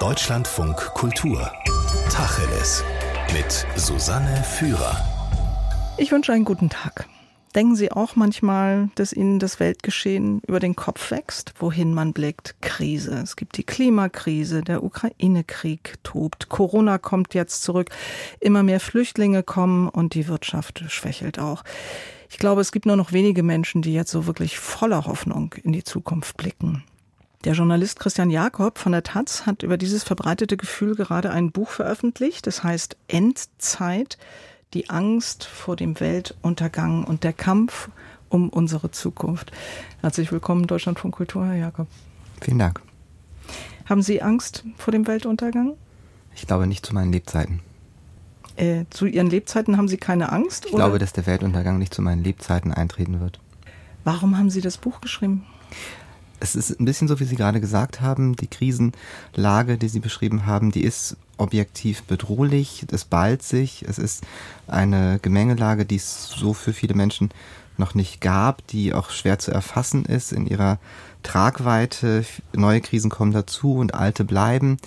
Deutschlandfunk Kultur. Tacheles. Mit Susanne Führer. Ich wünsche einen guten Tag. Denken Sie auch manchmal, dass Ihnen das Weltgeschehen über den Kopf wächst, wohin man blickt? Krise. Es gibt die Klimakrise, der Ukraine-Krieg tobt, Corona kommt jetzt zurück, immer mehr Flüchtlinge kommen und die Wirtschaft schwächelt auch. Ich glaube, es gibt nur noch wenige Menschen, die jetzt so wirklich voller Hoffnung in die Zukunft blicken. Der Journalist Christian Jakob von der Taz hat über dieses verbreitete Gefühl gerade ein Buch veröffentlicht. Das heißt Endzeit, die Angst vor dem Weltuntergang und der Kampf um unsere Zukunft. Herzlich willkommen, Deutschland von Kultur, Herr Jakob. Vielen Dank. Haben Sie Angst vor dem Weltuntergang? Ich glaube nicht zu meinen Lebzeiten. Äh, zu Ihren Lebzeiten haben Sie keine Angst? Ich oder? glaube, dass der Weltuntergang nicht zu meinen Lebzeiten eintreten wird. Warum haben Sie das Buch geschrieben? Es ist ein bisschen so, wie Sie gerade gesagt haben, die Krisenlage, die Sie beschrieben haben, die ist objektiv bedrohlich, es ballt sich, es ist eine Gemengelage, die es so für viele Menschen noch nicht gab, die auch schwer zu erfassen ist in ihrer Tragweite. Neue Krisen kommen dazu und alte bleiben.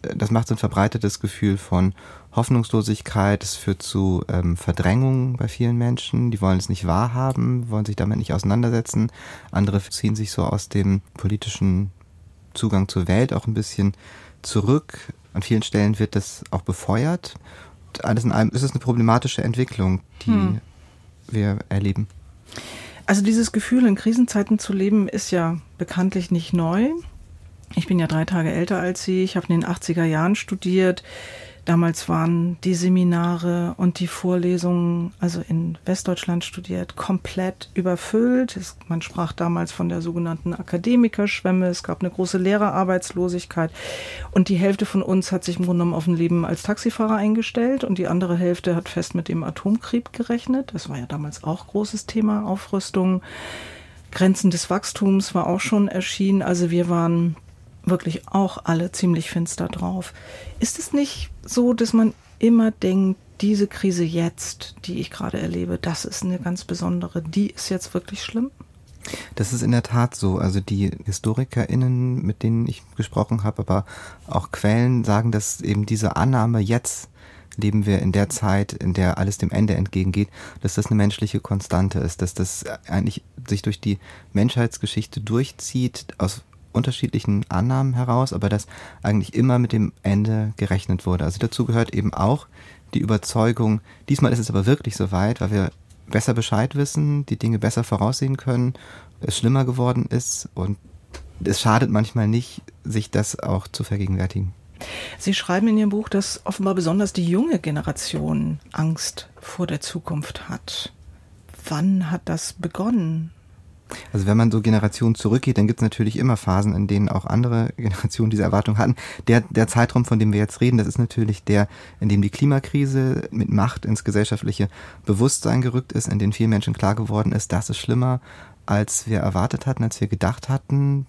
Das macht so ein verbreitetes Gefühl von Hoffnungslosigkeit, es führt zu ähm, Verdrängung bei vielen Menschen, die wollen es nicht wahrhaben, wollen sich damit nicht auseinandersetzen. Andere ziehen sich so aus dem politischen Zugang zur Welt auch ein bisschen zurück. An vielen Stellen wird das auch befeuert. Und alles in allem ist es eine problematische Entwicklung, die hm. wir erleben. Also dieses Gefühl, in Krisenzeiten zu leben, ist ja bekanntlich nicht neu. Ich bin ja drei Tage älter als Sie. Ich habe in den 80er Jahren studiert. Damals waren die Seminare und die Vorlesungen, also in Westdeutschland studiert, komplett überfüllt. Es, man sprach damals von der sogenannten Akademikerschwemme. Es gab eine große Lehrerarbeitslosigkeit. Und die Hälfte von uns hat sich im Grunde genommen auf ein Leben als Taxifahrer eingestellt und die andere Hälfte hat fest mit dem Atomkrieg gerechnet. Das war ja damals auch großes Thema, Aufrüstung. Grenzen des Wachstums war auch schon erschienen. Also wir waren wirklich auch alle ziemlich finster drauf. Ist es nicht so, dass man immer denkt, diese Krise jetzt, die ich gerade erlebe, das ist eine ganz besondere, die ist jetzt wirklich schlimm? Das ist in der Tat so. Also die HistorikerInnen, mit denen ich gesprochen habe, aber auch Quellen sagen, dass eben diese Annahme jetzt leben wir in der Zeit, in der alles dem Ende entgegengeht, dass das eine menschliche Konstante ist, dass das eigentlich sich durch die Menschheitsgeschichte durchzieht, aus unterschiedlichen Annahmen heraus, aber dass eigentlich immer mit dem Ende gerechnet wurde. Also dazu gehört eben auch die Überzeugung, diesmal ist es aber wirklich soweit, weil wir besser Bescheid wissen, die Dinge besser voraussehen können, es schlimmer geworden ist und es schadet manchmal nicht, sich das auch zu vergegenwärtigen. Sie schreiben in Ihrem Buch, dass offenbar besonders die junge Generation Angst vor der Zukunft hat. Wann hat das begonnen? Also wenn man so Generationen zurückgeht, dann gibt es natürlich immer Phasen, in denen auch andere Generationen diese Erwartung hatten. Der, der Zeitraum, von dem wir jetzt reden, das ist natürlich der, in dem die Klimakrise mit Macht ins gesellschaftliche Bewusstsein gerückt ist, in dem vielen Menschen klar geworden ist, das ist schlimmer als wir erwartet hatten, als wir gedacht hatten.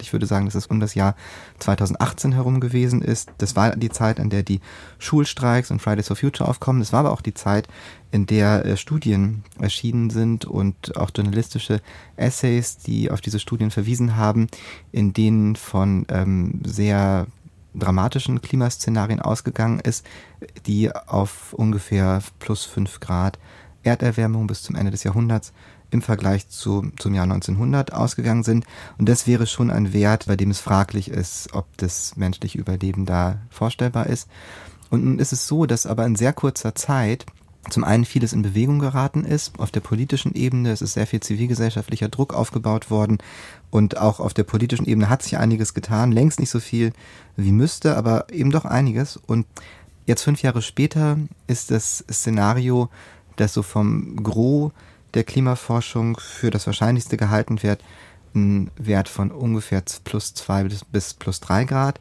Ich würde sagen, dass es um das Jahr 2018 herum gewesen ist. Das war die Zeit, in der die Schulstreiks und Fridays for Future aufkommen. Das war aber auch die Zeit, in der äh, Studien erschienen sind und auch journalistische Essays, die auf diese Studien verwiesen haben, in denen von ähm, sehr dramatischen Klimaszenarien ausgegangen ist, die auf ungefähr plus fünf Grad Erderwärmung bis zum Ende des Jahrhunderts im Vergleich zu, zum Jahr 1900 ausgegangen sind. Und das wäre schon ein Wert, bei dem es fraglich ist, ob das menschliche Überleben da vorstellbar ist. Und nun ist es so, dass aber in sehr kurzer Zeit zum einen vieles in Bewegung geraten ist, auf der politischen Ebene, es ist sehr viel zivilgesellschaftlicher Druck aufgebaut worden und auch auf der politischen Ebene hat sich einiges getan, längst nicht so viel wie müsste, aber eben doch einiges. Und jetzt fünf Jahre später ist das Szenario, das so vom Gros der Klimaforschung für das Wahrscheinlichste gehalten wird, ein Wert von ungefähr plus zwei bis, bis plus drei Grad.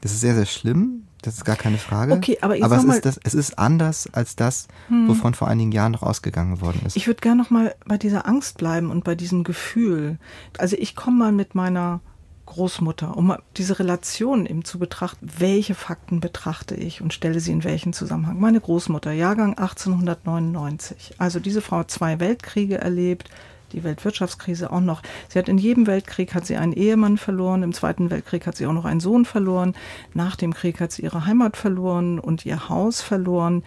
Das ist sehr, sehr schlimm. Das ist gar keine Frage. Okay, aber, aber es, ist das, es ist anders als das, hm. wovon vor einigen Jahren noch ausgegangen worden ist. Ich würde gerne noch mal bei dieser Angst bleiben und bei diesem Gefühl. Also ich komme mal mit meiner Großmutter, um diese Relation eben zu betrachten, welche Fakten betrachte ich und stelle sie in welchen Zusammenhang. Meine Großmutter, Jahrgang 1899. Also diese Frau hat zwei Weltkriege erlebt, die Weltwirtschaftskrise auch noch. Sie hat in jedem Weltkrieg hat sie einen Ehemann verloren, im Zweiten Weltkrieg hat sie auch noch einen Sohn verloren, nach dem Krieg hat sie ihre Heimat verloren und ihr Haus verloren.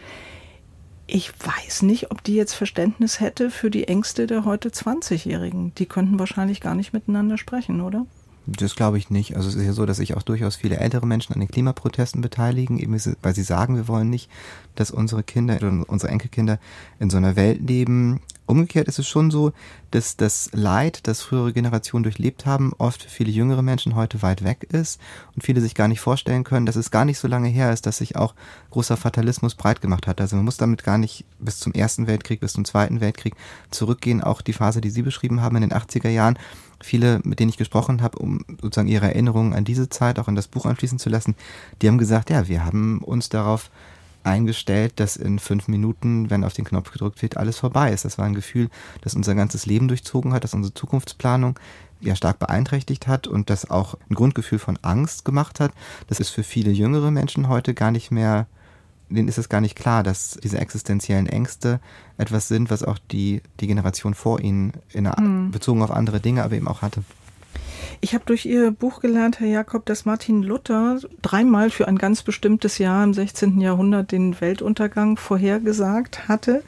Ich weiß nicht, ob die jetzt Verständnis hätte für die Ängste der heute 20-Jährigen. Die könnten wahrscheinlich gar nicht miteinander sprechen, oder? Das glaube ich nicht. Also es ist ja so, dass sich auch durchaus viele ältere Menschen an den Klimaprotesten beteiligen, eben weil sie sagen, wir wollen nicht, dass unsere Kinder oder unsere Enkelkinder in so einer Welt leben, Umgekehrt ist es schon so, dass das Leid, das frühere Generationen durchlebt haben, oft für viele jüngere Menschen heute weit weg ist und viele sich gar nicht vorstellen können, dass es gar nicht so lange her ist, dass sich auch großer Fatalismus breit gemacht hat. Also man muss damit gar nicht bis zum Ersten Weltkrieg, bis zum Zweiten Weltkrieg zurückgehen. Auch die Phase, die Sie beschrieben haben in den 80er Jahren, viele, mit denen ich gesprochen habe, um sozusagen ihre Erinnerungen an diese Zeit auch in das Buch anfließen zu lassen, die haben gesagt, ja, wir haben uns darauf eingestellt, dass in fünf Minuten, wenn auf den Knopf gedrückt wird, alles vorbei ist. Das war ein Gefühl, das unser ganzes Leben durchzogen hat, das unsere Zukunftsplanung ja stark beeinträchtigt hat und das auch ein Grundgefühl von Angst gemacht hat. Das ist für viele jüngere Menschen heute gar nicht mehr, denen ist es gar nicht klar, dass diese existenziellen Ängste etwas sind, was auch die, die Generation vor ihnen in einer, mhm. bezogen auf andere Dinge aber eben auch hatte. Ich habe durch Ihr Buch gelernt, Herr Jakob, dass Martin Luther dreimal für ein ganz bestimmtes Jahr im 16. Jahrhundert den Weltuntergang vorhergesagt hatte.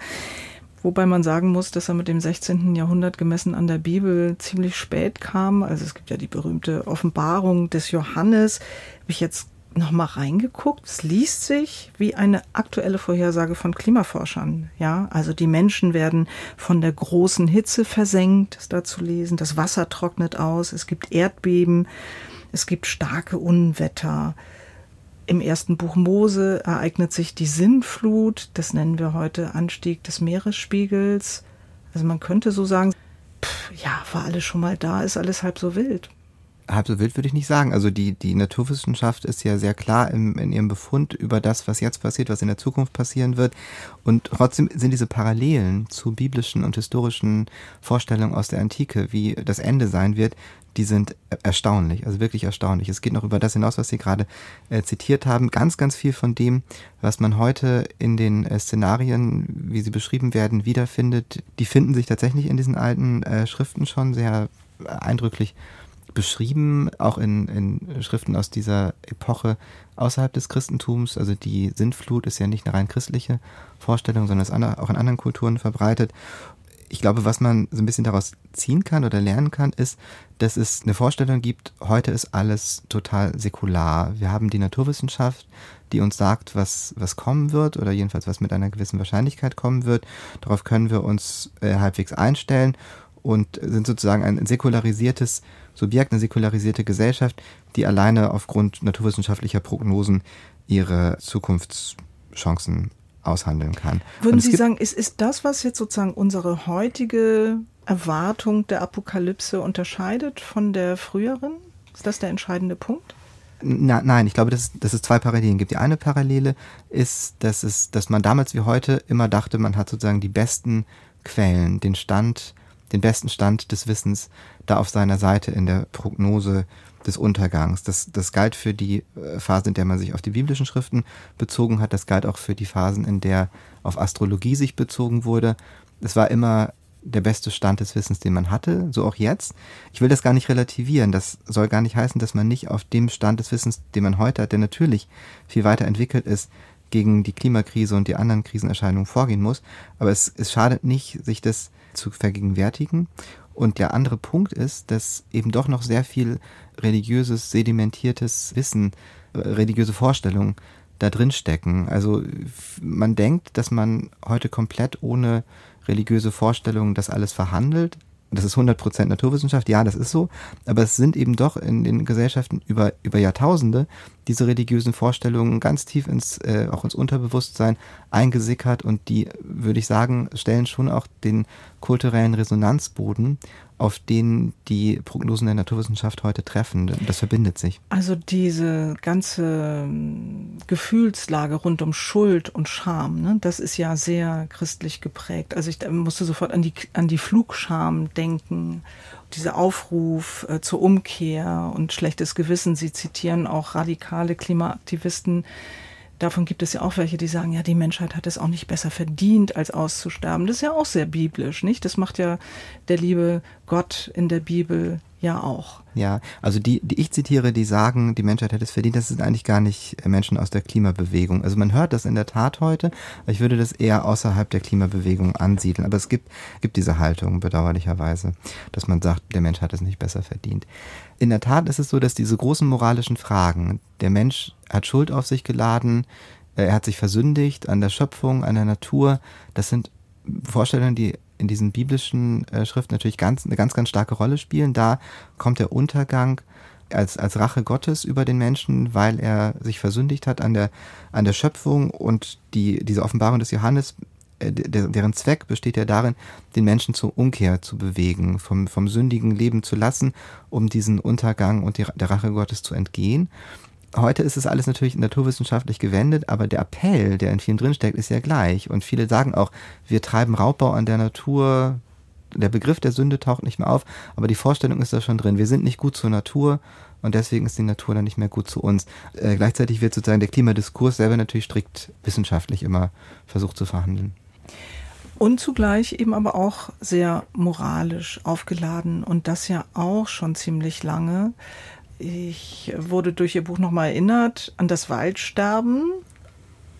Wobei man sagen muss, dass er mit dem 16. Jahrhundert gemessen an der Bibel ziemlich spät kam. Also es gibt ja die berühmte Offenbarung des Johannes. Habe ich jetzt nochmal reingeguckt. Es liest sich wie eine aktuelle Vorhersage von Klimaforschern. Ja, also die Menschen werden von der großen Hitze versenkt, ist da zu lesen. Das Wasser trocknet aus. Es gibt Erdbeben. Es gibt starke Unwetter. Im ersten Buch Mose ereignet sich die Sinnflut. Das nennen wir heute Anstieg des Meeresspiegels. Also man könnte so sagen, pff, ja, war alles schon mal da, ist alles halb so wild halb so wild würde ich nicht sagen. Also die, die Naturwissenschaft ist ja sehr klar im, in ihrem Befund über das, was jetzt passiert, was in der Zukunft passieren wird. Und trotzdem sind diese Parallelen zu biblischen und historischen Vorstellungen aus der Antike, wie das Ende sein wird, die sind erstaunlich, also wirklich erstaunlich. Es geht noch über das hinaus, was Sie gerade äh, zitiert haben. Ganz, ganz viel von dem, was man heute in den äh, Szenarien, wie sie beschrieben werden, wiederfindet, die finden sich tatsächlich in diesen alten äh, Schriften schon sehr eindrücklich beschrieben, auch in, in Schriften aus dieser Epoche außerhalb des Christentums. Also die Sintflut ist ja nicht eine rein christliche Vorstellung, sondern ist auch in anderen Kulturen verbreitet. Ich glaube, was man so ein bisschen daraus ziehen kann oder lernen kann, ist, dass es eine Vorstellung gibt, heute ist alles total säkular. Wir haben die Naturwissenschaft, die uns sagt, was, was kommen wird oder jedenfalls was mit einer gewissen Wahrscheinlichkeit kommen wird. Darauf können wir uns äh, halbwegs einstellen und sind sozusagen ein säkularisiertes Subjekt, eine säkularisierte Gesellschaft, die alleine aufgrund naturwissenschaftlicher Prognosen ihre Zukunftschancen aushandeln kann. Würden Sie sagen, ist, ist das, was jetzt sozusagen unsere heutige Erwartung der Apokalypse unterscheidet von der früheren? Ist das der entscheidende Punkt? Na, nein, ich glaube, dass, dass es zwei Parallelen gibt. Die eine Parallele ist, dass, es, dass man damals wie heute immer dachte, man hat sozusagen die besten Quellen, den Stand den besten Stand des Wissens da auf seiner Seite in der Prognose des Untergangs. Das, das galt für die äh, Phase, in der man sich auf die biblischen Schriften bezogen hat. Das galt auch für die Phasen, in der auf Astrologie sich bezogen wurde. Es war immer der beste Stand des Wissens, den man hatte, so auch jetzt. Ich will das gar nicht relativieren. Das soll gar nicht heißen, dass man nicht auf dem Stand des Wissens, den man heute hat, der natürlich viel weiter entwickelt ist, gegen die Klimakrise und die anderen Krisenerscheinungen vorgehen muss. Aber es, es schadet nicht, sich das zu vergegenwärtigen. Und der andere Punkt ist, dass eben doch noch sehr viel religiöses, sedimentiertes Wissen, äh, religiöse Vorstellungen da drin stecken. Also man denkt, dass man heute komplett ohne religiöse Vorstellungen das alles verhandelt, das ist 100% Naturwissenschaft, ja, das ist so, aber es sind eben doch in den Gesellschaften über, über Jahrtausende diese religiösen Vorstellungen ganz tief ins, äh, auch ins Unterbewusstsein eingesickert. Und die, würde ich sagen, stellen schon auch den kulturellen Resonanzboden auf den die Prognosen der Naturwissenschaft heute treffen. Das verbindet sich. Also diese ganze ähm, Gefühlslage rund um Schuld und Scham, ne, das ist ja sehr christlich geprägt. Also ich musste sofort an die, an die Flugscham denken. Dieser Aufruf äh, zur Umkehr und schlechtes Gewissen. Sie zitieren auch radikale Klimaaktivisten, Davon gibt es ja auch welche, die sagen, ja, die Menschheit hat es auch nicht besser verdient, als auszusterben. Das ist ja auch sehr biblisch, nicht? Das macht ja der liebe Gott in der Bibel ja auch. Ja, also die, die ich zitiere, die sagen, die Menschheit hätte es verdient, das sind eigentlich gar nicht Menschen aus der Klimabewegung. Also man hört das in der Tat heute, ich würde das eher außerhalb der Klimabewegung ansiedeln. Aber es gibt, gibt diese Haltung bedauerlicherweise, dass man sagt, der Mensch hat es nicht besser verdient. In der Tat ist es so, dass diese großen moralischen Fragen, der Mensch hat Schuld auf sich geladen, er hat sich versündigt an der Schöpfung, an der Natur, das sind Vorstellungen, die in diesen biblischen äh, Schriften natürlich ganz, eine ganz, ganz starke Rolle spielen. Da kommt der Untergang als, als Rache Gottes über den Menschen, weil er sich versündigt hat an der, an der Schöpfung und die, diese Offenbarung des Johannes, äh, der, deren Zweck besteht ja darin, den Menschen zur Umkehr zu bewegen, vom, vom sündigen Leben zu lassen, um diesen Untergang und die, der Rache Gottes zu entgehen heute ist es alles natürlich naturwissenschaftlich gewendet, aber der Appell, der in vielen drinsteckt, ist ja gleich. Und viele sagen auch, wir treiben Raubbau an der Natur. Der Begriff der Sünde taucht nicht mehr auf, aber die Vorstellung ist da schon drin. Wir sind nicht gut zur Natur und deswegen ist die Natur dann nicht mehr gut zu uns. Äh, gleichzeitig wird sozusagen der Klimadiskurs selber natürlich strikt wissenschaftlich immer versucht zu verhandeln. Und zugleich eben aber auch sehr moralisch aufgeladen und das ja auch schon ziemlich lange. Ich wurde durch Ihr Buch nochmal erinnert an das Waldsterben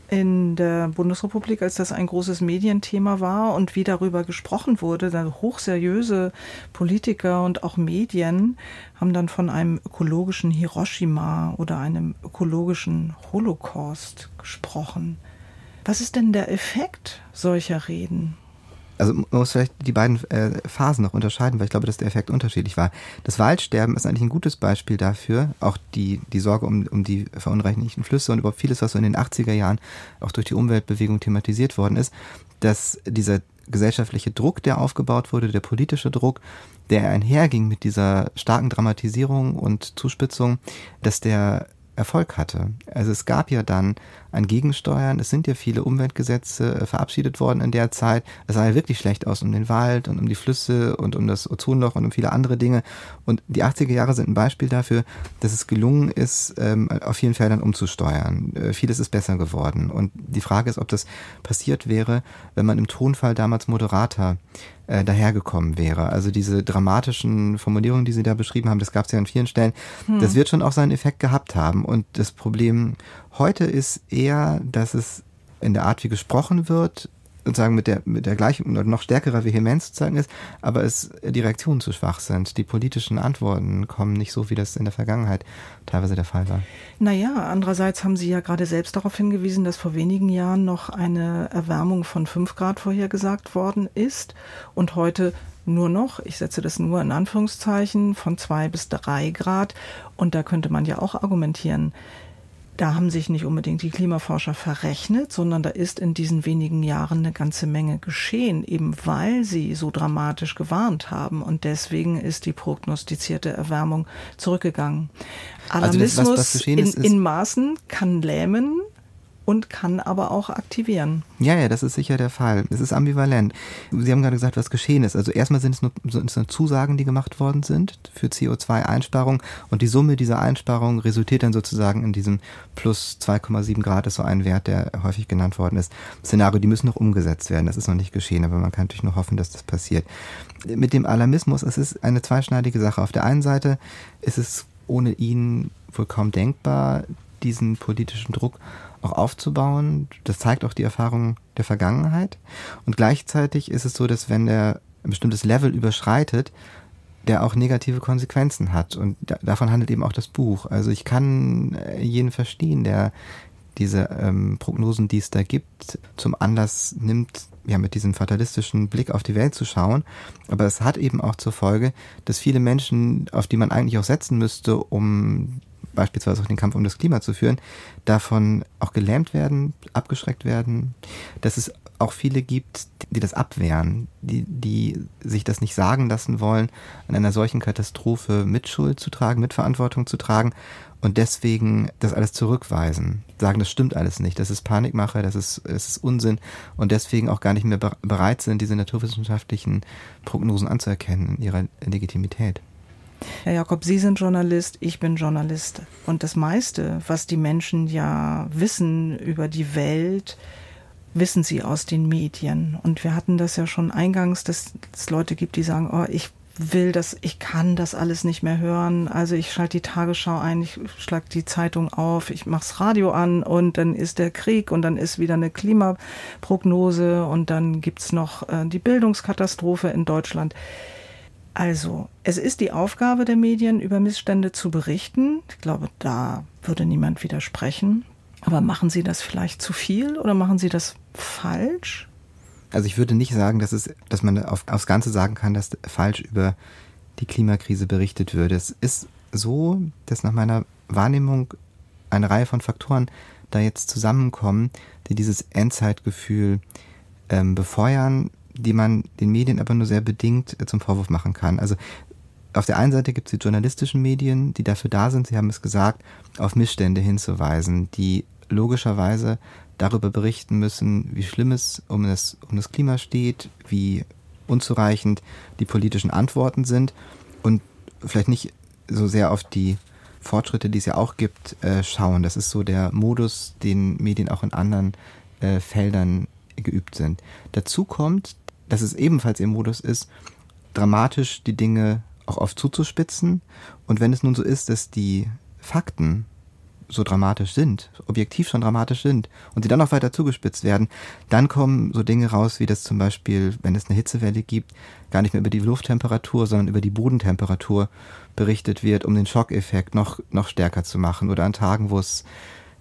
in der Bundesrepublik, als das ein großes Medienthema war und wie darüber gesprochen wurde. Da hochseriöse Politiker und auch Medien haben dann von einem ökologischen Hiroshima oder einem ökologischen Holocaust gesprochen. Was ist denn der Effekt solcher Reden? Also man muss vielleicht die beiden äh, Phasen noch unterscheiden, weil ich glaube, dass der Effekt unterschiedlich war. Das Waldsterben ist eigentlich ein gutes Beispiel dafür, auch die, die Sorge um, um die verunreinigten Flüsse und überhaupt vieles, was so in den 80er Jahren auch durch die Umweltbewegung thematisiert worden ist, dass dieser gesellschaftliche Druck, der aufgebaut wurde, der politische Druck, der einherging mit dieser starken Dramatisierung und Zuspitzung, dass der Erfolg hatte. Also es gab ja dann ein Gegensteuern, es sind ja viele Umweltgesetze äh, verabschiedet worden in der Zeit. Es sah ja wirklich schlecht aus um den Wald und um die Flüsse und um das Ozonloch und um viele andere Dinge. Und die 80er Jahre sind ein Beispiel dafür, dass es gelungen ist, ähm, auf vielen Feldern umzusteuern. Äh, vieles ist besser geworden. Und die Frage ist, ob das passiert wäre, wenn man im Tonfall damals moderater äh, dahergekommen wäre. Also diese dramatischen Formulierungen, die Sie da beschrieben haben, das gab es ja an vielen Stellen, hm. das wird schon auch seinen Effekt gehabt haben. Und das Problem heute ist eher, dass es in der Art, wie gesprochen wird, sozusagen mit der, mit der gleichen oder noch stärkerer Vehemenz sozusagen ist, aber es die Reaktionen zu schwach sind. Die politischen Antworten kommen nicht so, wie das in der Vergangenheit teilweise der Fall war. Naja, andererseits haben Sie ja gerade selbst darauf hingewiesen, dass vor wenigen Jahren noch eine Erwärmung von 5 Grad vorhergesagt worden ist und heute nur noch, ich setze das nur in Anführungszeichen, von 2 bis 3 Grad. Und da könnte man ja auch argumentieren, da haben sich nicht unbedingt die Klimaforscher verrechnet, sondern da ist in diesen wenigen Jahren eine ganze Menge geschehen, eben weil sie so dramatisch gewarnt haben. Und deswegen ist die prognostizierte Erwärmung zurückgegangen. Alarmismus also das, was, was in, in Maßen kann lähmen, und kann aber auch aktivieren. Ja, ja, das ist sicher der Fall. Es ist ambivalent. Sie haben gerade gesagt, was geschehen ist. Also erstmal sind es nur, sind es nur Zusagen, die gemacht worden sind für CO2-Einsparung und die Summe dieser Einsparung resultiert dann sozusagen in diesem plus 2,7 Grad, ist so ein Wert, der häufig genannt worden ist. Szenario, die müssen noch umgesetzt werden. Das ist noch nicht geschehen, aber man kann natürlich nur hoffen, dass das passiert. Mit dem Alarmismus, es ist eine zweischneidige Sache. Auf der einen Seite ist es ohne ihn wohl kaum denkbar, diesen politischen Druck auch aufzubauen. Das zeigt auch die Erfahrung der Vergangenheit. Und gleichzeitig ist es so, dass wenn er ein bestimmtes Level überschreitet, der auch negative Konsequenzen hat. Und da, davon handelt eben auch das Buch. Also ich kann äh, jeden verstehen, der diese ähm, Prognosen, die es da gibt, zum Anlass nimmt, ja, mit diesem fatalistischen Blick auf die Welt zu schauen. Aber es hat eben auch zur Folge, dass viele Menschen, auf die man eigentlich auch setzen müsste, um beispielsweise auch den Kampf um das Klima zu führen, davon auch gelähmt werden, abgeschreckt werden, dass es auch viele gibt, die das abwehren, die, die sich das nicht sagen lassen wollen, an einer solchen Katastrophe Mitschuld zu tragen, Mitverantwortung zu tragen und deswegen das alles zurückweisen, sagen, das stimmt alles nicht, das ist Panikmache, das ist, das ist Unsinn und deswegen auch gar nicht mehr bereit sind, diese naturwissenschaftlichen Prognosen anzuerkennen in ihrer Legitimität. Herr Jakob, Sie sind Journalist, ich bin Journalist. Und das meiste, was die Menschen ja wissen über die Welt, wissen sie aus den Medien. Und wir hatten das ja schon eingangs, dass es Leute gibt, die sagen, oh, ich will das, ich kann das alles nicht mehr hören. Also ich schalte die Tagesschau ein, ich schlage die Zeitung auf, ich mache das Radio an und dann ist der Krieg und dann ist wieder eine Klimaprognose und dann gibt's noch äh, die Bildungskatastrophe in Deutschland. Also, es ist die Aufgabe der Medien, über Missstände zu berichten. Ich glaube, da würde niemand widersprechen. Aber machen Sie das vielleicht zu viel oder machen Sie das falsch? Also ich würde nicht sagen, dass, es, dass man auf, aufs Ganze sagen kann, dass falsch über die Klimakrise berichtet würde. Es ist so, dass nach meiner Wahrnehmung eine Reihe von Faktoren da jetzt zusammenkommen, die dieses Endzeitgefühl ähm, befeuern, die man den Medien aber nur sehr bedingt äh, zum Vorwurf machen kann. Also auf der einen Seite gibt es die journalistischen Medien, die dafür da sind, Sie haben es gesagt, auf Missstände hinzuweisen, die logischerweise darüber berichten müssen, wie schlimm es um das, um das Klima steht, wie unzureichend die politischen Antworten sind und vielleicht nicht so sehr auf die Fortschritte, die es ja auch gibt, äh, schauen. Das ist so der Modus, den Medien auch in anderen äh, Feldern geübt sind. Dazu kommt, dass es ebenfalls ihr Modus ist, dramatisch die Dinge auch oft zuzuspitzen. Und wenn es nun so ist, dass die Fakten so dramatisch sind, objektiv schon dramatisch sind und sie dann noch weiter zugespitzt werden, dann kommen so Dinge raus, wie das zum Beispiel, wenn es eine Hitzewelle gibt, gar nicht mehr über die Lufttemperatur, sondern über die Bodentemperatur berichtet wird, um den Schockeffekt noch, noch stärker zu machen. Oder an Tagen, wo es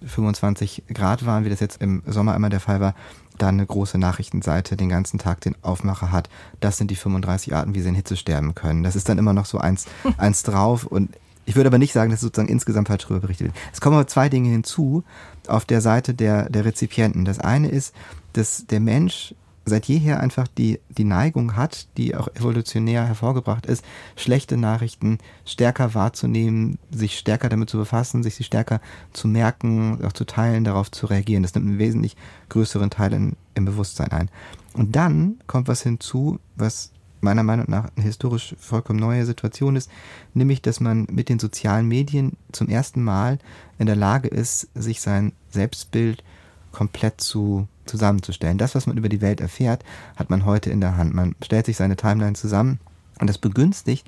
25 Grad waren, wie das jetzt im Sommer immer der Fall war, dann eine große Nachrichtenseite den ganzen Tag den Aufmacher hat. Das sind die 35 Arten, wie sie in Hitze sterben können. Das ist dann immer noch so eins, eins drauf und ich würde aber nicht sagen, dass sozusagen insgesamt falsch darüber berichtet wird. Es kommen aber zwei Dinge hinzu auf der Seite der, der Rezipienten. Das eine ist, dass der Mensch seit jeher einfach die, die Neigung hat, die auch evolutionär hervorgebracht ist, schlechte Nachrichten stärker wahrzunehmen, sich stärker damit zu befassen, sich sie stärker zu merken, auch zu teilen, darauf zu reagieren. Das nimmt einen wesentlich größeren Teil in, im Bewusstsein ein. Und dann kommt was hinzu, was meiner Meinung nach eine historisch vollkommen neue Situation ist, nämlich dass man mit den sozialen Medien zum ersten Mal in der Lage ist, sich sein Selbstbild komplett zu zusammenzustellen. Das, was man über die Welt erfährt, hat man heute in der Hand. Man stellt sich seine Timeline zusammen und das begünstigt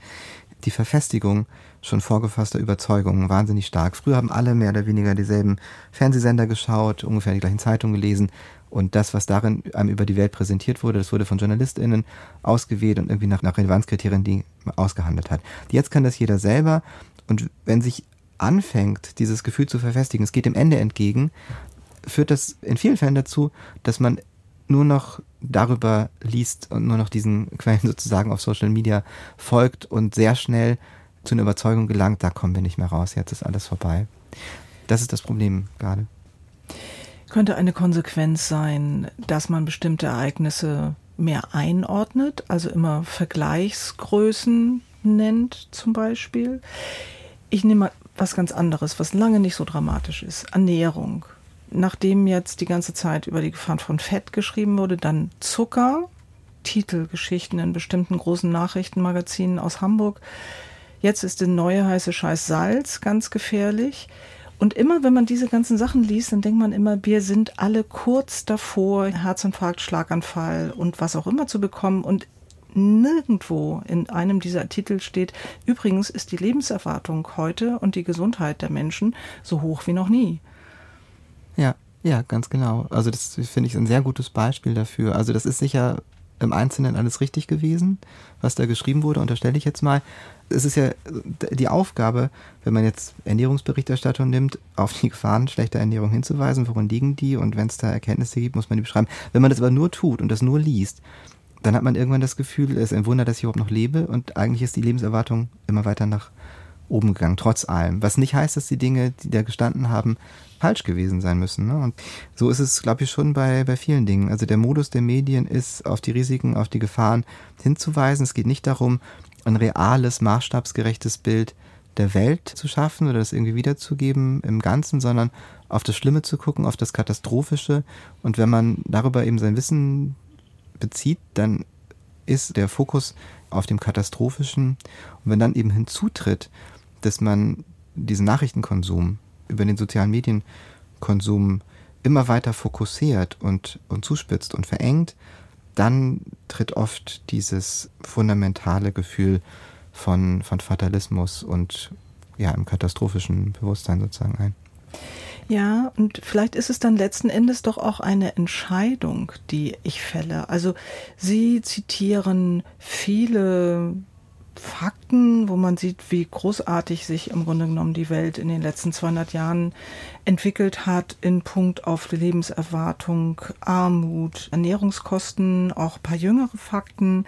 die Verfestigung schon vorgefasster Überzeugungen wahnsinnig stark. Früher haben alle mehr oder weniger dieselben Fernsehsender geschaut, ungefähr die gleichen Zeitungen gelesen und das, was darin einem über die Welt präsentiert wurde, das wurde von JournalistInnen ausgewählt und irgendwie nach, nach Relevanzkriterien die ausgehandelt hat. Jetzt kann das jeder selber und wenn sich anfängt, dieses Gefühl zu verfestigen, es geht dem Ende entgegen, führt das in vielen Fällen dazu, dass man nur noch darüber liest und nur noch diesen Quellen sozusagen auf Social Media folgt und sehr schnell zu einer Überzeugung gelangt, da kommen wir nicht mehr raus, jetzt ist alles vorbei. Das ist das Problem gerade. Könnte eine Konsequenz sein, dass man bestimmte Ereignisse mehr einordnet, also immer Vergleichsgrößen nennt zum Beispiel. Ich nehme mal was ganz anderes, was lange nicht so dramatisch ist. Ernährung nachdem jetzt die ganze Zeit über die Gefahren von Fett geschrieben wurde, dann Zucker, Titelgeschichten in bestimmten großen Nachrichtenmagazinen aus Hamburg. Jetzt ist der neue heiße Scheiß Salz ganz gefährlich. Und immer, wenn man diese ganzen Sachen liest, dann denkt man immer, wir sind alle kurz davor, Herzinfarkt, Schlaganfall und was auch immer zu bekommen. Und nirgendwo in einem dieser Titel steht, übrigens ist die Lebenserwartung heute und die Gesundheit der Menschen so hoch wie noch nie. Ja, ja, ganz genau. Also das finde ich ein sehr gutes Beispiel dafür. Also das ist sicher im Einzelnen alles richtig gewesen, was da geschrieben wurde, unterstelle ich jetzt mal. Es ist ja die Aufgabe, wenn man jetzt Ernährungsberichterstattung nimmt, auf die Gefahren schlechter Ernährung hinzuweisen, worin liegen die und wenn es da Erkenntnisse gibt, muss man die beschreiben. Wenn man das aber nur tut und das nur liest, dann hat man irgendwann das Gefühl, es ist ein Wunder, dass ich überhaupt noch lebe und eigentlich ist die Lebenserwartung immer weiter nach oben gegangen, trotz allem. Was nicht heißt, dass die Dinge, die da gestanden haben, falsch gewesen sein müssen. Ne? Und so ist es, glaube ich, schon bei, bei vielen Dingen. Also der Modus der Medien ist, auf die Risiken, auf die Gefahren hinzuweisen. Es geht nicht darum, ein reales, maßstabsgerechtes Bild der Welt zu schaffen oder das irgendwie wiederzugeben im Ganzen, sondern auf das Schlimme zu gucken, auf das Katastrophische. Und wenn man darüber eben sein Wissen bezieht, dann ist der Fokus auf dem Katastrophischen. Und wenn dann eben hinzutritt, dass man diesen Nachrichtenkonsum über den sozialen Medienkonsum immer weiter fokussiert und, und zuspitzt und verengt, dann tritt oft dieses fundamentale Gefühl von, von Fatalismus und ja, im katastrophischen Bewusstsein sozusagen ein. Ja, und vielleicht ist es dann letzten Endes doch auch eine Entscheidung, die ich fälle. Also Sie zitieren viele Fakten, wo man sieht, wie großartig sich im Grunde genommen die Welt in den letzten 200 Jahren entwickelt hat in Punkt auf Lebenserwartung, Armut, Ernährungskosten, auch ein paar jüngere Fakten,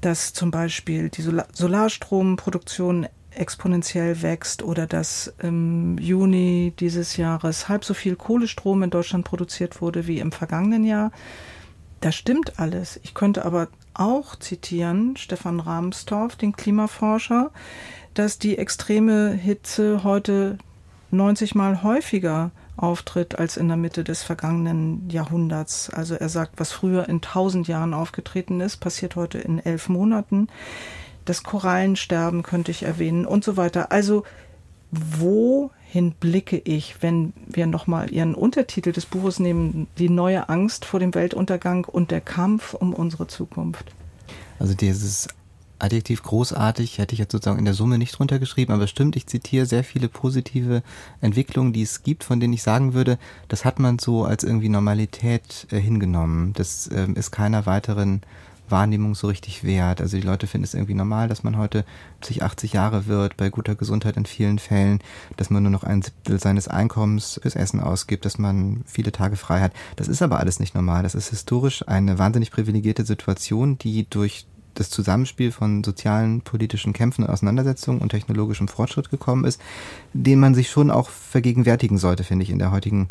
dass zum Beispiel die Solarstromproduktion exponentiell wächst oder dass im Juni dieses Jahres halb so viel Kohlestrom in Deutschland produziert wurde wie im vergangenen Jahr. Das stimmt alles. Ich könnte aber auch zitieren, Stefan Rahmstorff, den Klimaforscher, dass die extreme Hitze heute 90 Mal häufiger auftritt als in der Mitte des vergangenen Jahrhunderts. Also er sagt, was früher in 1000 Jahren aufgetreten ist, passiert heute in elf Monaten. Das Korallensterben könnte ich erwähnen und so weiter. Also wohin blicke ich, wenn wir nochmal Ihren Untertitel des Buches nehmen, die neue Angst vor dem Weltuntergang und der Kampf um unsere Zukunft? Also dieses Adjektiv großartig hätte ich jetzt sozusagen in der Summe nicht drunter geschrieben, aber stimmt, ich zitiere sehr viele positive Entwicklungen, die es gibt, von denen ich sagen würde, das hat man so als irgendwie Normalität äh, hingenommen. Das ähm, ist keiner weiteren Wahrnehmung so richtig wert. Also die Leute finden es irgendwie normal, dass man heute sich 80 Jahre wird, bei guter Gesundheit in vielen Fällen, dass man nur noch ein Siebtel seines Einkommens fürs Essen ausgibt, dass man viele Tage frei hat. Das ist aber alles nicht normal. Das ist historisch eine wahnsinnig privilegierte Situation, die durch das Zusammenspiel von sozialen, politischen Kämpfen und Auseinandersetzungen und technologischem Fortschritt gekommen ist, den man sich schon auch vergegenwärtigen sollte, finde ich, in der heutigen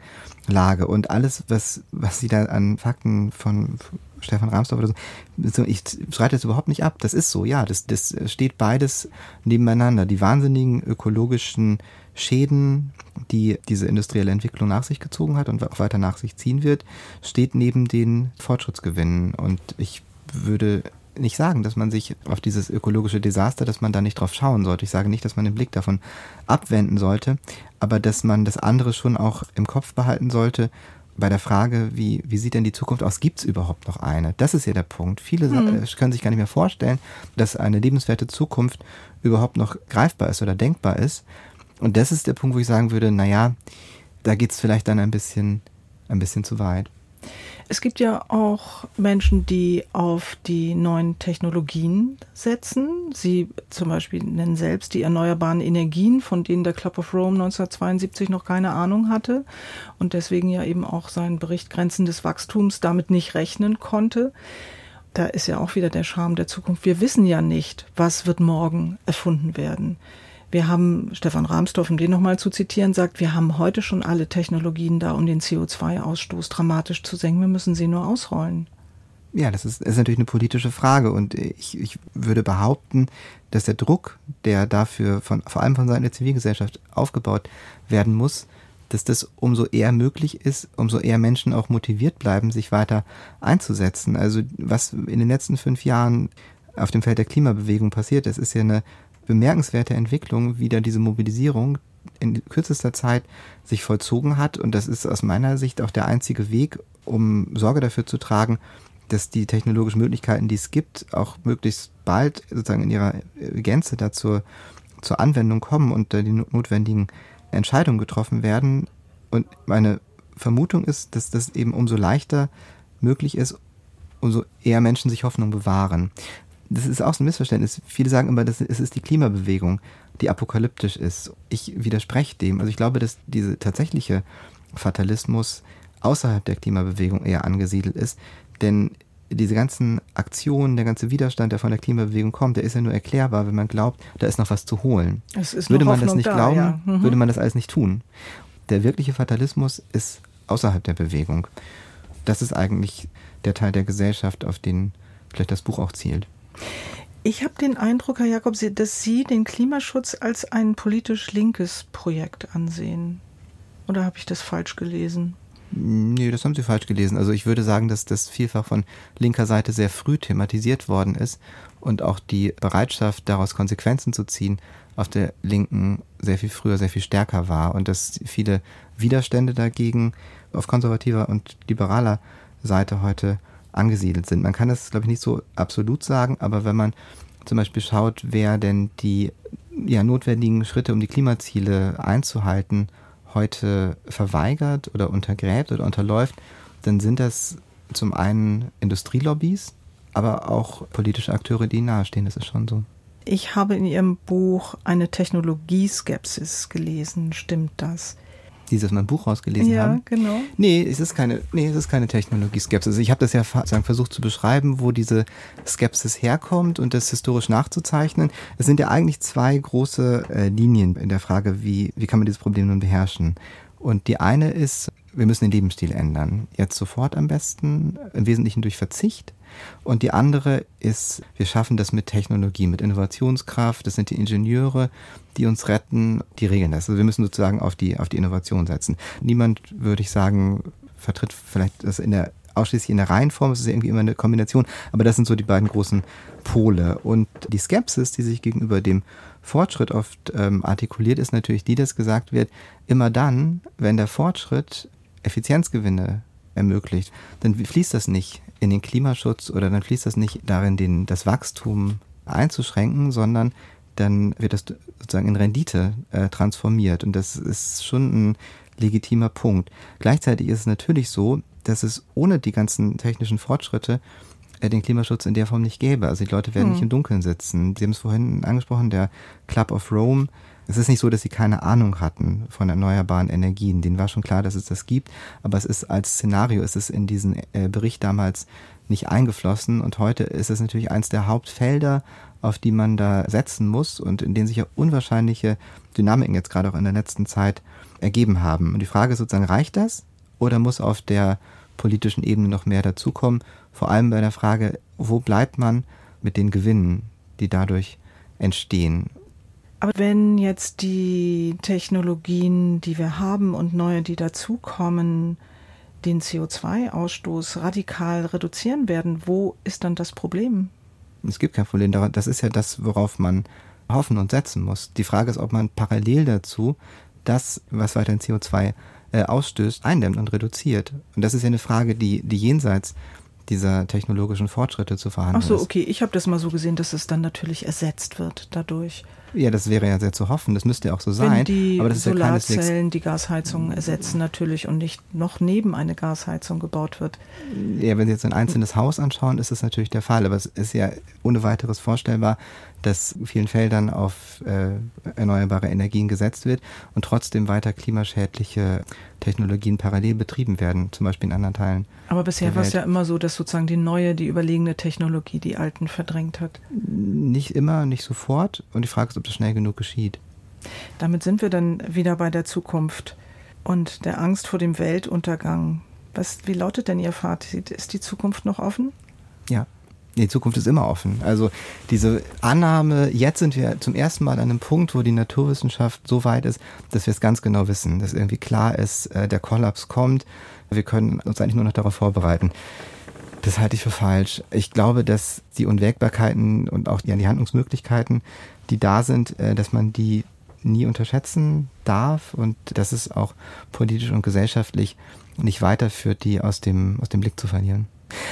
Lage. Und alles, was, was Sie da an Fakten von Stefan Rahmsdorf oder so. Ich streite das überhaupt nicht ab. Das ist so, ja. Das, das steht beides nebeneinander. Die wahnsinnigen ökologischen Schäden, die diese industrielle Entwicklung nach sich gezogen hat und auch weiter nach sich ziehen wird, steht neben den Fortschrittsgewinnen. Und ich würde nicht sagen, dass man sich auf dieses ökologische Desaster, dass man da nicht drauf schauen sollte. Ich sage nicht, dass man den Blick davon abwenden sollte, aber dass man das andere schon auch im Kopf behalten sollte bei der Frage, wie, wie sieht denn die Zukunft aus, gibt es überhaupt noch eine? Das ist ja der Punkt. Viele hm. können sich gar nicht mehr vorstellen, dass eine lebenswerte Zukunft überhaupt noch greifbar ist oder denkbar ist. Und das ist der Punkt, wo ich sagen würde, naja, da geht es vielleicht dann ein bisschen, ein bisschen zu weit. Es gibt ja auch Menschen, die auf die neuen Technologien setzen. Sie zum Beispiel nennen selbst die erneuerbaren Energien, von denen der Club of Rome 1972 noch keine Ahnung hatte und deswegen ja eben auch seinen Bericht Grenzen des Wachstums damit nicht rechnen konnte. Da ist ja auch wieder der Charme der Zukunft. Wir wissen ja nicht, was wird morgen erfunden werden. Wir haben, Stefan Rahmsdorf, um den nochmal zu zitieren, sagt, wir haben heute schon alle Technologien da, um den CO2-Ausstoß dramatisch zu senken. Wir müssen sie nur ausrollen. Ja, das ist, ist natürlich eine politische Frage und ich, ich würde behaupten, dass der Druck, der dafür von, vor allem von Seiten der Zivilgesellschaft aufgebaut werden muss, dass das umso eher möglich ist, umso eher Menschen auch motiviert bleiben, sich weiter einzusetzen. Also was in den letzten fünf Jahren auf dem Feld der Klimabewegung passiert ist, ist ja eine bemerkenswerte Entwicklung, wie da diese Mobilisierung in kürzester Zeit sich vollzogen hat. Und das ist aus meiner Sicht auch der einzige Weg, um Sorge dafür zu tragen, dass die technologischen Möglichkeiten, die es gibt, auch möglichst bald sozusagen in ihrer Gänze dazu zur Anwendung kommen und die notwendigen Entscheidungen getroffen werden. Und meine Vermutung ist, dass das eben umso leichter möglich ist, umso eher Menschen sich Hoffnung bewahren das ist auch so ein Missverständnis. Viele sagen immer, dass es ist die Klimabewegung, die apokalyptisch ist. Ich widerspreche dem. Also ich glaube, dass diese tatsächliche Fatalismus außerhalb der Klimabewegung eher angesiedelt ist. Denn diese ganzen Aktionen, der ganze Widerstand, der von der Klimabewegung kommt, der ist ja nur erklärbar, wenn man glaubt, da ist noch was zu holen. würde man das nicht da, glauben, ja. mhm. würde man das alles nicht tun. Der wirkliche Fatalismus ist außerhalb der Bewegung. Das ist eigentlich der Teil der Gesellschaft, auf den vielleicht das Buch auch zielt. Ich habe den Eindruck, Herr Jakob, dass Sie den Klimaschutz als ein politisch linkes Projekt ansehen. Oder habe ich das falsch gelesen? Nee, das haben Sie falsch gelesen. Also ich würde sagen, dass das vielfach von linker Seite sehr früh thematisiert worden ist und auch die Bereitschaft, daraus Konsequenzen zu ziehen, auf der Linken sehr viel früher, sehr viel stärker war und dass viele Widerstände dagegen auf konservativer und liberaler Seite heute angesiedelt sind. Man kann das, glaube ich, nicht so absolut sagen, aber wenn man zum Beispiel schaut, wer denn die ja, notwendigen Schritte, um die Klimaziele einzuhalten, heute verweigert oder untergräbt oder unterläuft, dann sind das zum einen Industrielobbys, aber auch politische Akteure, die nahestehen. Das ist schon so. Ich habe in Ihrem Buch eine Technologieskepsis gelesen. Stimmt das? Dieses mein Buch rausgelesen ja, haben. Ja, genau. Nee, es ist keine, nee, es ist keine Technologie-Skepsis. Ich habe das ja versucht zu beschreiben, wo diese Skepsis herkommt und das historisch nachzuzeichnen. Es sind ja eigentlich zwei große äh, Linien in der Frage, wie, wie kann man dieses Problem nun beherrschen. Und die eine ist, wir müssen den Lebensstil ändern. Jetzt sofort am besten, im Wesentlichen durch Verzicht. Und die andere ist, wir schaffen das mit Technologie, mit Innovationskraft. Das sind die Ingenieure, die uns retten, die regeln das. Also wir müssen sozusagen auf die, auf die Innovation setzen. Niemand, würde ich sagen, vertritt vielleicht das in der ausschließlich in der Reihenform, es ist irgendwie immer eine Kombination, aber das sind so die beiden großen Pole. Und die Skepsis, die sich gegenüber dem Fortschritt oft ähm, artikuliert, ist natürlich die, dass gesagt wird, immer dann, wenn der Fortschritt Effizienzgewinne ermöglicht, dann fließt das nicht in den Klimaschutz oder dann fließt das nicht darin, den, das Wachstum einzuschränken, sondern dann wird das sozusagen in Rendite äh, transformiert. Und das ist schon ein legitimer Punkt. Gleichzeitig ist es natürlich so, dass es ohne die ganzen technischen Fortschritte äh, den Klimaschutz in der Form nicht gäbe. Also die Leute werden hm. nicht im Dunkeln sitzen. Sie haben es vorhin angesprochen, der Club of Rome es ist nicht so, dass sie keine Ahnung hatten von erneuerbaren Energien. Denen war schon klar, dass es das gibt, aber es ist als Szenario, ist es in diesen äh, Bericht damals nicht eingeflossen und heute ist es natürlich eins der Hauptfelder, auf die man da setzen muss und in denen sich ja unwahrscheinliche Dynamiken jetzt gerade auch in der letzten Zeit ergeben haben. Und die Frage ist sozusagen, reicht das oder muss auf der politischen Ebene noch mehr dazukommen? Vor allem bei der Frage, wo bleibt man mit den Gewinnen, die dadurch entstehen? Aber wenn jetzt die Technologien, die wir haben und neue, die dazukommen, den CO2-Ausstoß radikal reduzieren werden, wo ist dann das Problem? Es gibt kein Problem. Das ist ja das, worauf man hoffen und setzen muss. Die Frage ist, ob man parallel dazu das, was weiterhin CO2 äh, ausstößt, eindämmt und reduziert. Und das ist ja eine Frage, die, die jenseits dieser technologischen Fortschritte zu verhandeln Ach so, okay. Ich habe das mal so gesehen, dass es dann natürlich ersetzt wird dadurch. Ja, das wäre ja sehr zu hoffen. Das müsste ja auch so sein. Wenn die aber das Solarzellen ja die Gasheizung ersetzen natürlich und nicht noch neben eine Gasheizung gebaut wird. Ja, wenn Sie jetzt ein einzelnes Haus anschauen, ist das natürlich der Fall. Aber es ist ja ohne weiteres vorstellbar, dass vielen Feldern auf äh, erneuerbare Energien gesetzt wird und trotzdem weiter klimaschädliche Technologien parallel betrieben werden, zum Beispiel in anderen Teilen. Aber bisher war es ja immer so, dass sozusagen die neue, die überlegene Technologie die alten verdrängt hat. Nicht immer, nicht sofort. Und die Frage ist, ob das schnell genug geschieht. Damit sind wir dann wieder bei der Zukunft und der Angst vor dem Weltuntergang. Was, wie lautet denn Ihr Fazit? Ist die Zukunft noch offen? Ja, die Zukunft ist immer offen. Also diese Annahme, jetzt sind wir zum ersten Mal an einem Punkt, wo die Naturwissenschaft so weit ist, dass wir es ganz genau wissen, dass irgendwie klar ist, äh, der Kollaps kommt. Wir können uns eigentlich nur noch darauf vorbereiten. Das halte ich für falsch. Ich glaube, dass die Unwägbarkeiten und auch die Handlungsmöglichkeiten, die da sind, äh, dass man die nie unterschätzen darf und dass es auch politisch und gesellschaftlich nicht weiterführt, die aus dem, aus dem Blick zu verlieren.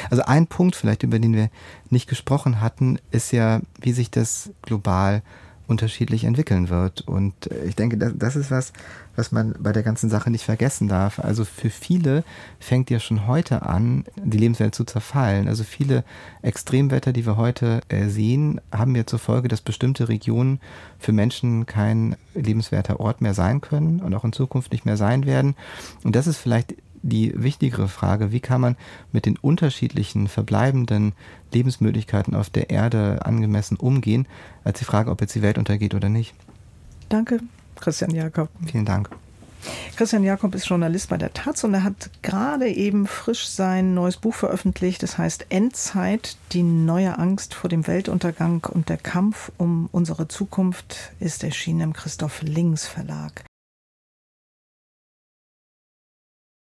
Also ein Punkt vielleicht, über den wir nicht gesprochen hatten, ist ja, wie sich das global unterschiedlich entwickeln wird. Und äh, ich denke, das ist was, was man bei der ganzen Sache nicht vergessen darf. Also für viele fängt ja schon heute an, die Lebenswelt zu zerfallen. Also viele Extremwetter, die wir heute äh, sehen, haben ja zur Folge, dass bestimmte Regionen für Menschen kein lebenswerter Ort mehr sein können und auch in Zukunft nicht mehr sein werden. Und das ist vielleicht die wichtigere Frage, wie kann man mit den unterschiedlichen verbleibenden Lebensmöglichkeiten auf der Erde angemessen umgehen, als die Frage, ob jetzt die Welt untergeht oder nicht. Danke, Christian Jakob. Vielen Dank. Christian Jakob ist Journalist bei der Taz und er hat gerade eben frisch sein neues Buch veröffentlicht. Das heißt Endzeit, die neue Angst vor dem Weltuntergang und der Kampf um unsere Zukunft ist erschienen im Christoph Links Verlag.